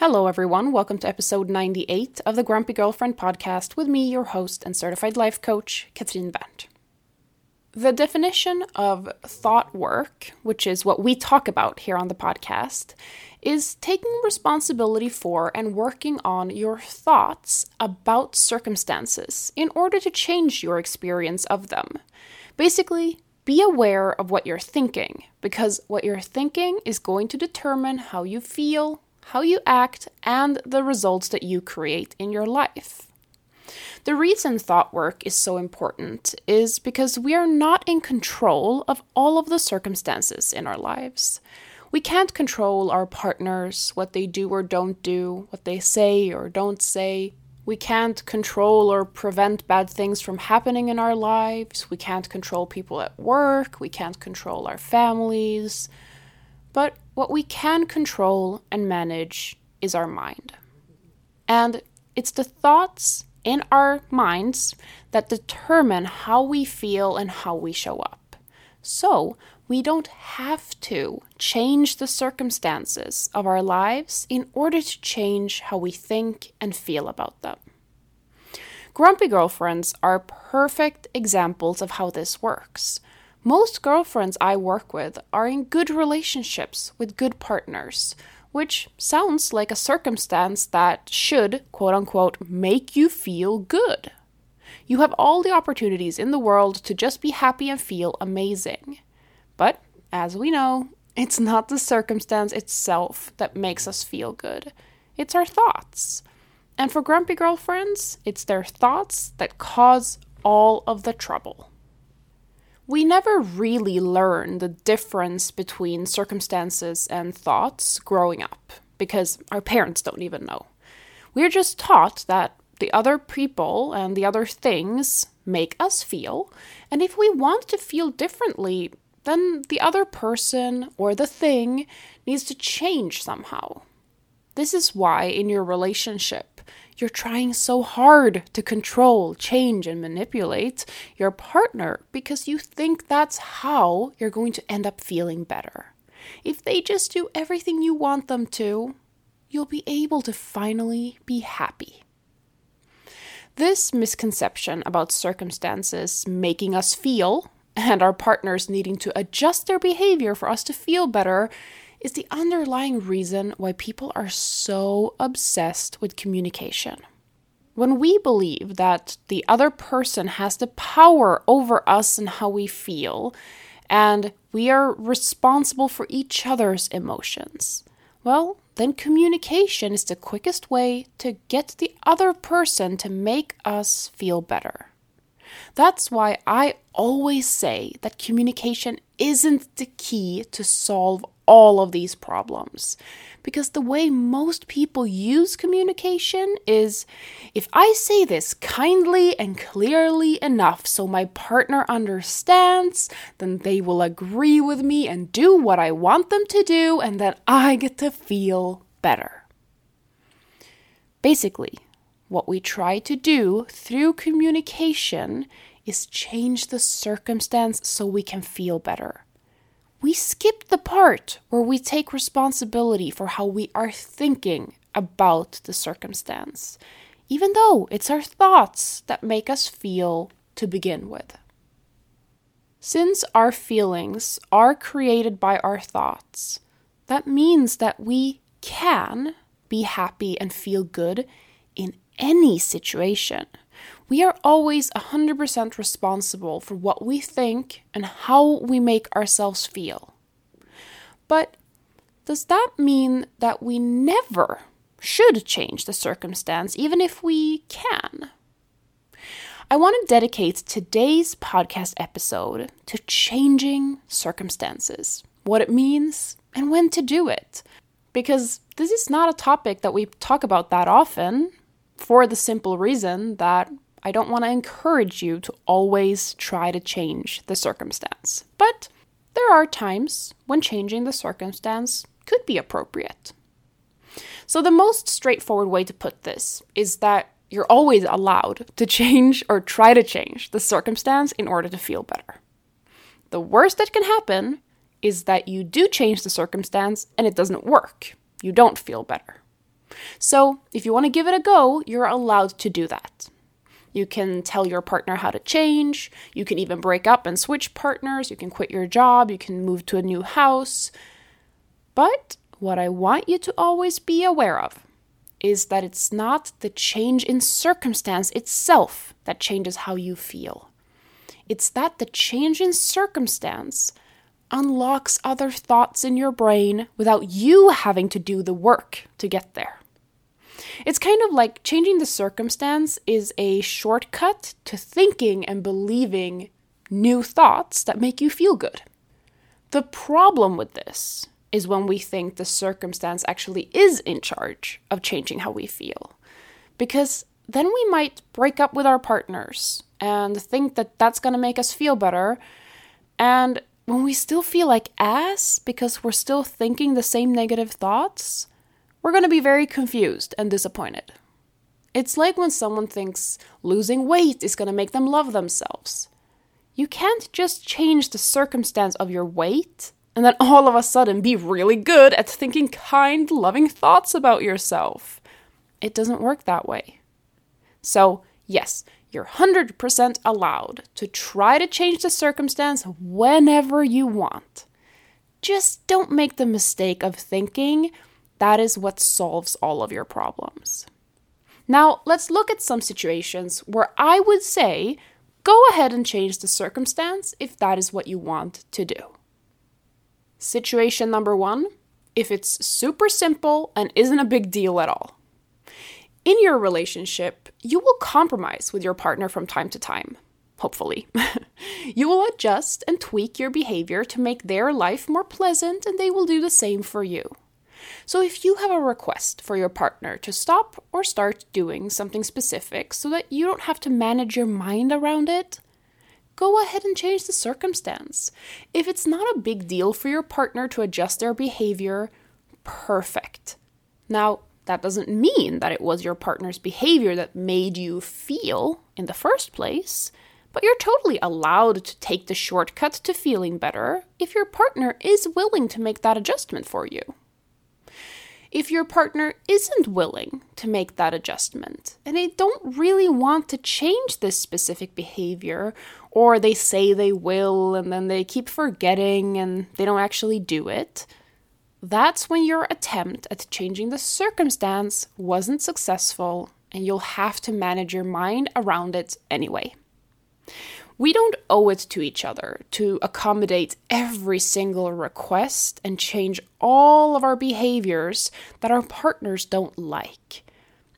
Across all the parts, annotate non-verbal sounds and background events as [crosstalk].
Hello, everyone. Welcome to episode 98 of the Grumpy Girlfriend podcast with me, your host and certified life coach, Katrin Berndt. The definition of thought work, which is what we talk about here on the podcast, is taking responsibility for and working on your thoughts about circumstances in order to change your experience of them. Basically, be aware of what you're thinking, because what you're thinking is going to determine how you feel, how you act, and the results that you create in your life. The reason thought work is so important is because we are not in control of all of the circumstances in our lives. We can't control our partners, what they do or don't do, what they say or don't say. We can't control or prevent bad things from happening in our lives. We can't control people at work. We can't control our families. But what we can control and manage is our mind. And it's the thoughts in our minds that determine how we feel and how we show up. So, we don't have to change the circumstances of our lives in order to change how we think and feel about them. Grumpy girlfriends are perfect examples of how this works. Most girlfriends I work with are in good relationships with good partners, which sounds like a circumstance that should, quote unquote, make you feel good. You have all the opportunities in the world to just be happy and feel amazing. But, as we know, [laughs] it's not the circumstance itself that makes us feel good, it's our thoughts. And for grumpy girlfriends, it's their thoughts that cause all of the trouble we never really learn the difference between circumstances and thoughts growing up because our parents don't even know. We're just taught that the other people and the other things make us feel, and if we want to feel differently, then the other person or the thing needs to change somehow. This is why in your relationship, you're trying so hard to control, change, and manipulate your partner because you think that's how you're going to end up feeling better. If they just do everything you want them to, you'll be able to finally be happy. This misconception about circumstances making us feel and our partners needing to adjust their behavior for us to feel better is the underlying reason why people are so obsessed with communication. When we believe that the other person has the power over us and how we feel, and we are responsible for each other's emotions, well, then communication is the quickest way to get the other person to make us feel better. That's why I always say that communication isn't the key to solve all of these problems. Because the way most people use communication is if I say this kindly and clearly enough so my partner understands, then they will agree with me and do what I want them to do, and then I get to feel better. Basically, what we try to do through communication is change the circumstance so we can feel better we skip the part where we take responsibility for how we are thinking about the circumstance, even though it's our thoughts that make us feel to begin with. Since our feelings are created by our thoughts, that means that we can be happy and feel good in any situation. We are always 100% responsible for what we think and how we make ourselves feel. But does that mean that we never should change the circumstance, even if we can? I want to dedicate today's podcast episode to changing circumstances, what it means, and when to do it. Because this is not a topic that we talk about that often, for the simple reason that I don't want to encourage you to always try to change the circumstance. But there are times when changing the circumstance could be appropriate. So, the most straightforward way to put this is that you're always allowed to change or try to change the circumstance in order to feel better. The worst that can happen is that you do change the circumstance and it doesn't work. You don't feel better. So, if you want to give it a go, you're allowed to do that. You can tell your partner how to change. You can even break up and switch partners. You can quit your job. You can move to a new house. But what I want you to always be aware of is that it's not the change in circumstance itself that changes how you feel. It's that the change in circumstance unlocks other thoughts in your brain without you having to do the work to get there. It's kind of like changing the circumstance is a shortcut to thinking and believing new thoughts that make you feel good. The problem with this is when we think the circumstance actually is in charge of changing how we feel. Because then we might break up with our partners and think that that's going to make us feel better. And when we still feel like ass because we're still thinking the same negative thoughts, we're going to be very confused and disappointed. It's like when someone thinks losing weight is going to make them love themselves. You can't just change the circumstance of your weight and then all of a sudden be really good at thinking kind, loving thoughts about yourself. It doesn't work that way. So, yes, you're 100% allowed to try to change the circumstance whenever you want. Just don't make the mistake of thinking that is what solves all of your problems. Now, let's look at some situations where I would say go ahead and change the circumstance if that is what you want to do. Situation number one if it's super simple and isn't a big deal at all. In your relationship, you will compromise with your partner from time to time, hopefully. [laughs] you will adjust and tweak your behavior to make their life more pleasant, and they will do the same for you. So, if you have a request for your partner to stop or start doing something specific so that you don't have to manage your mind around it, go ahead and change the circumstance. If it's not a big deal for your partner to adjust their behavior, perfect. Now, that doesn't mean that it was your partner's behavior that made you feel in the first place, but you're totally allowed to take the shortcut to feeling better if your partner is willing to make that adjustment for you. If your partner isn't willing to make that adjustment and they don't really want to change this specific behavior, or they say they will and then they keep forgetting and they don't actually do it, that's when your attempt at changing the circumstance wasn't successful and you'll have to manage your mind around it anyway. We don't owe it to each other to accommodate every single request and change all of our behaviors that our partners don't like.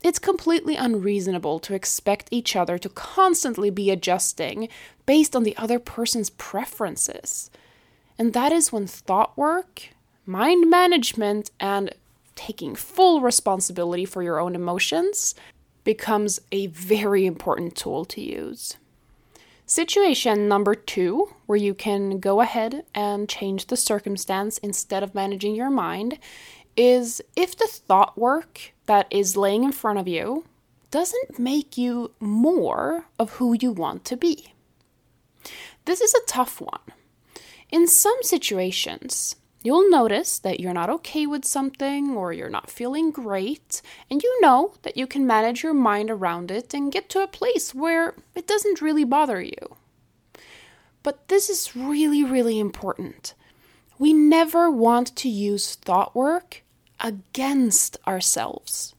It's completely unreasonable to expect each other to constantly be adjusting based on the other person's preferences. And that is when thought work mind management and taking full responsibility for your own emotions becomes a very important tool to use. Situation number two, where you can go ahead and change the circumstance instead of managing your mind, is if the thought work that is laying in front of you doesn't make you more of who you want to be. This is a tough one. In some situations, You'll notice that you're not okay with something or you're not feeling great, and you know that you can manage your mind around it and get to a place where it doesn't really bother you. But this is really, really important. We never want to use thought work against ourselves.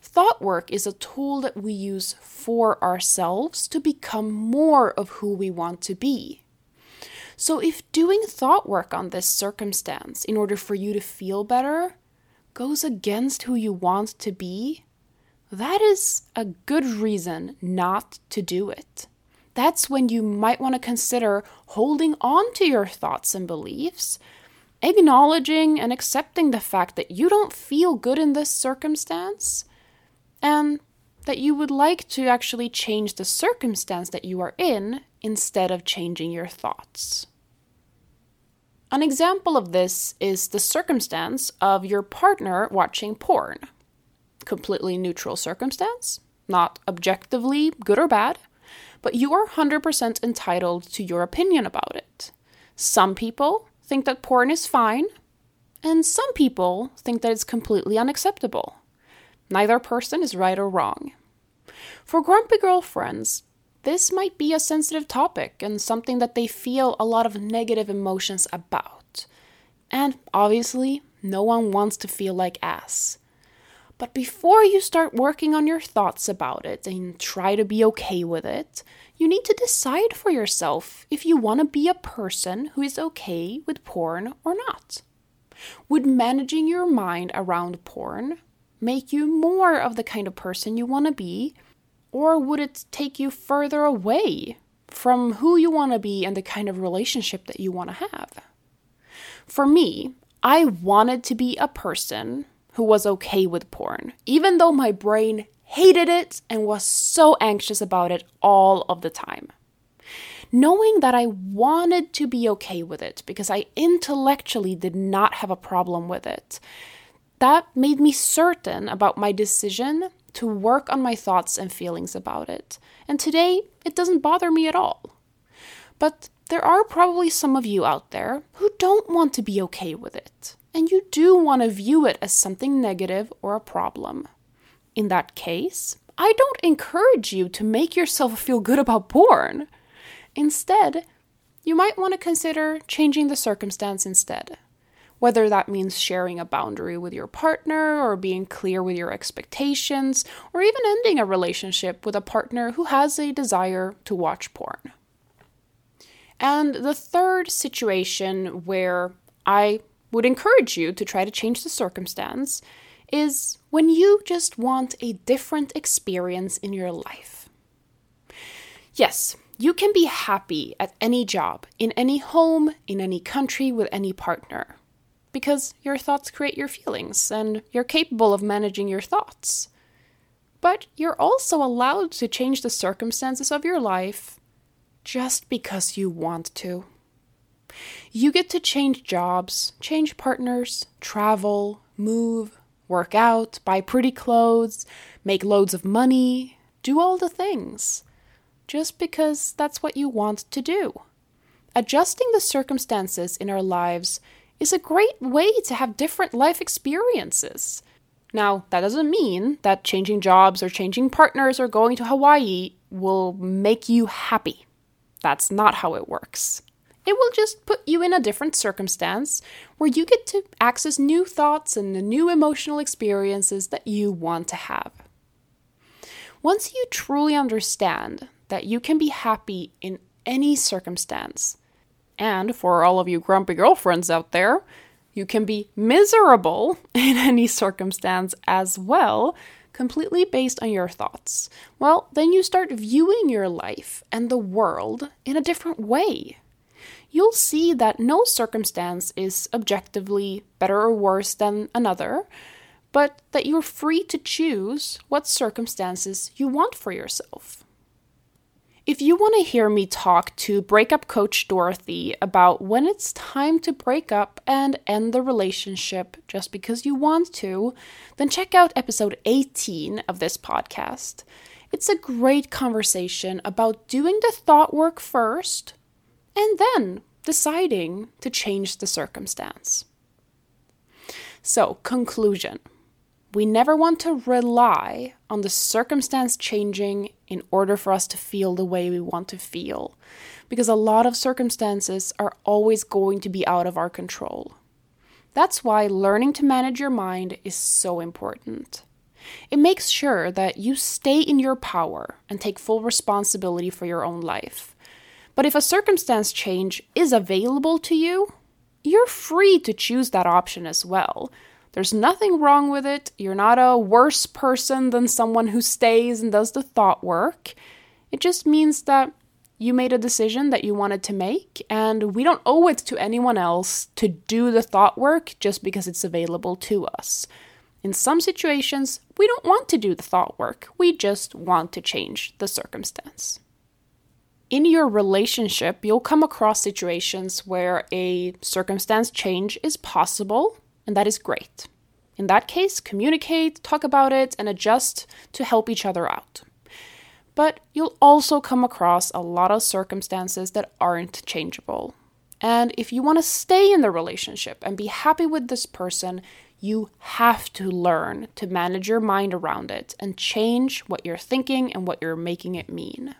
Thought work is a tool that we use for ourselves to become more of who we want to be. So, if doing thought work on this circumstance in order for you to feel better goes against who you want to be, that is a good reason not to do it. That's when you might want to consider holding on to your thoughts and beliefs, acknowledging and accepting the fact that you don't feel good in this circumstance, and that you would like to actually change the circumstance that you are in instead of changing your thoughts. An example of this is the circumstance of your partner watching porn. Completely neutral circumstance, not objectively good or bad, but you are 100% entitled to your opinion about it. Some people think that porn is fine, and some people think that it's completely unacceptable. Neither person is right or wrong. For grumpy girlfriends, this might be a sensitive topic and something that they feel a lot of negative emotions about. And obviously, no one wants to feel like ass. But before you start working on your thoughts about it and try to be okay with it, you need to decide for yourself if you want to be a person who is okay with porn or not. Would managing your mind around porn make you more of the kind of person you want to be, or would it take you further away from who you want to be and the kind of relationship that you want to have? For me, I wanted to be a person who was okay with porn, even though my brain hated it and was so anxious about it all of the time. Knowing that I wanted to be okay with it because I intellectually did not have a problem with it, that made me certain about my decision to work on my thoughts and feelings about it. And today, it doesn't bother me at all. But there are probably some of you out there who don't want to be okay with it, and you do want to view it as something negative or a problem. In that case, I don't encourage you to make yourself feel good about porn. Instead, you might want to consider changing the circumstance instead. Whether that means sharing a boundary with your partner, or being clear with your expectations, or even ending a relationship with a partner who has a desire to watch porn. And the third situation where I would encourage you to try to change the circumstance is when you just want a different experience in your life. Yes, you can be happy at any job, in any home, in any country, with any partner. Because your thoughts create your feelings, and you're capable of managing your thoughts. But you're also allowed to change the circumstances of your life just because you want to. You get to change jobs, change partners, travel, move, work out, buy pretty clothes, make loads of money, do all the things, just because that's what you want to do. Adjusting the circumstances in our lives is a great way to have different life experiences. Now, that doesn't mean that changing jobs or changing partners or going to Hawaii will make you happy. That's not how it works. It will just put you in a different circumstance where you get to access new thoughts and the new emotional experiences that you want to have. Once you truly understand that you can be happy in any circumstance, and for all of you grumpy girlfriends out there, you can be miserable [laughs] in any circumstance as well, completely based on your thoughts. Well, then you start viewing your life and the world in a different way you'll see that no circumstance is objectively better or worse than another, but that you're free to choose what circumstances you want for yourself. If you want to hear me talk to breakup coach Dorothy about when it's time to break up and end the relationship just because you want to, then check out episode 18 of this podcast. It's a great conversation about doing the thought work first and then deciding to change the circumstance. So, conclusion we never want to rely on the circumstance changing in order for us to feel the way we want to feel, because a lot of circumstances are always going to be out of our control. That's why learning to manage your mind is so important. It makes sure that you stay in your power and take full responsibility for your own life. But if a circumstance change is available to you, you're free to choose that option as well. There's nothing wrong with it. You're not a worse person than someone who stays and does the thought work. It just means that you made a decision that you wanted to make, and we don't owe it to anyone else to do the thought work just because it's available to us. In some situations, we don't want to do the thought work, we just want to change the circumstance in your relationship, you'll come across situations where a circumstance change is possible, and that is great. In that case, communicate, talk about it, and adjust to help each other out. But you'll also come across a lot of circumstances that aren't changeable. And if you want to stay in the relationship and be happy with this person, You have to learn to manage your mind around it and change what you're thinking and what you're making it mean.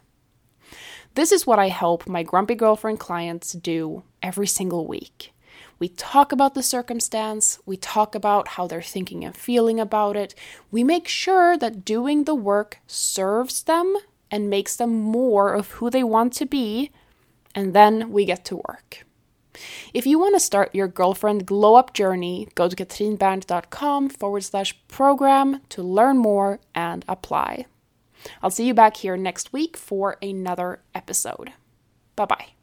This is what I help my grumpy girlfriend clients do every single week. We talk about the circumstance, we talk about how they're thinking and feeling about it. We make sure that doing the work serves them and makes them more of who they want to be, and then we get to work. If you want to start your girlfriend glow up journey, go to katrinberndt.com forward slash program to learn more and apply. I'll see you back here next week for another episode. Bye bye.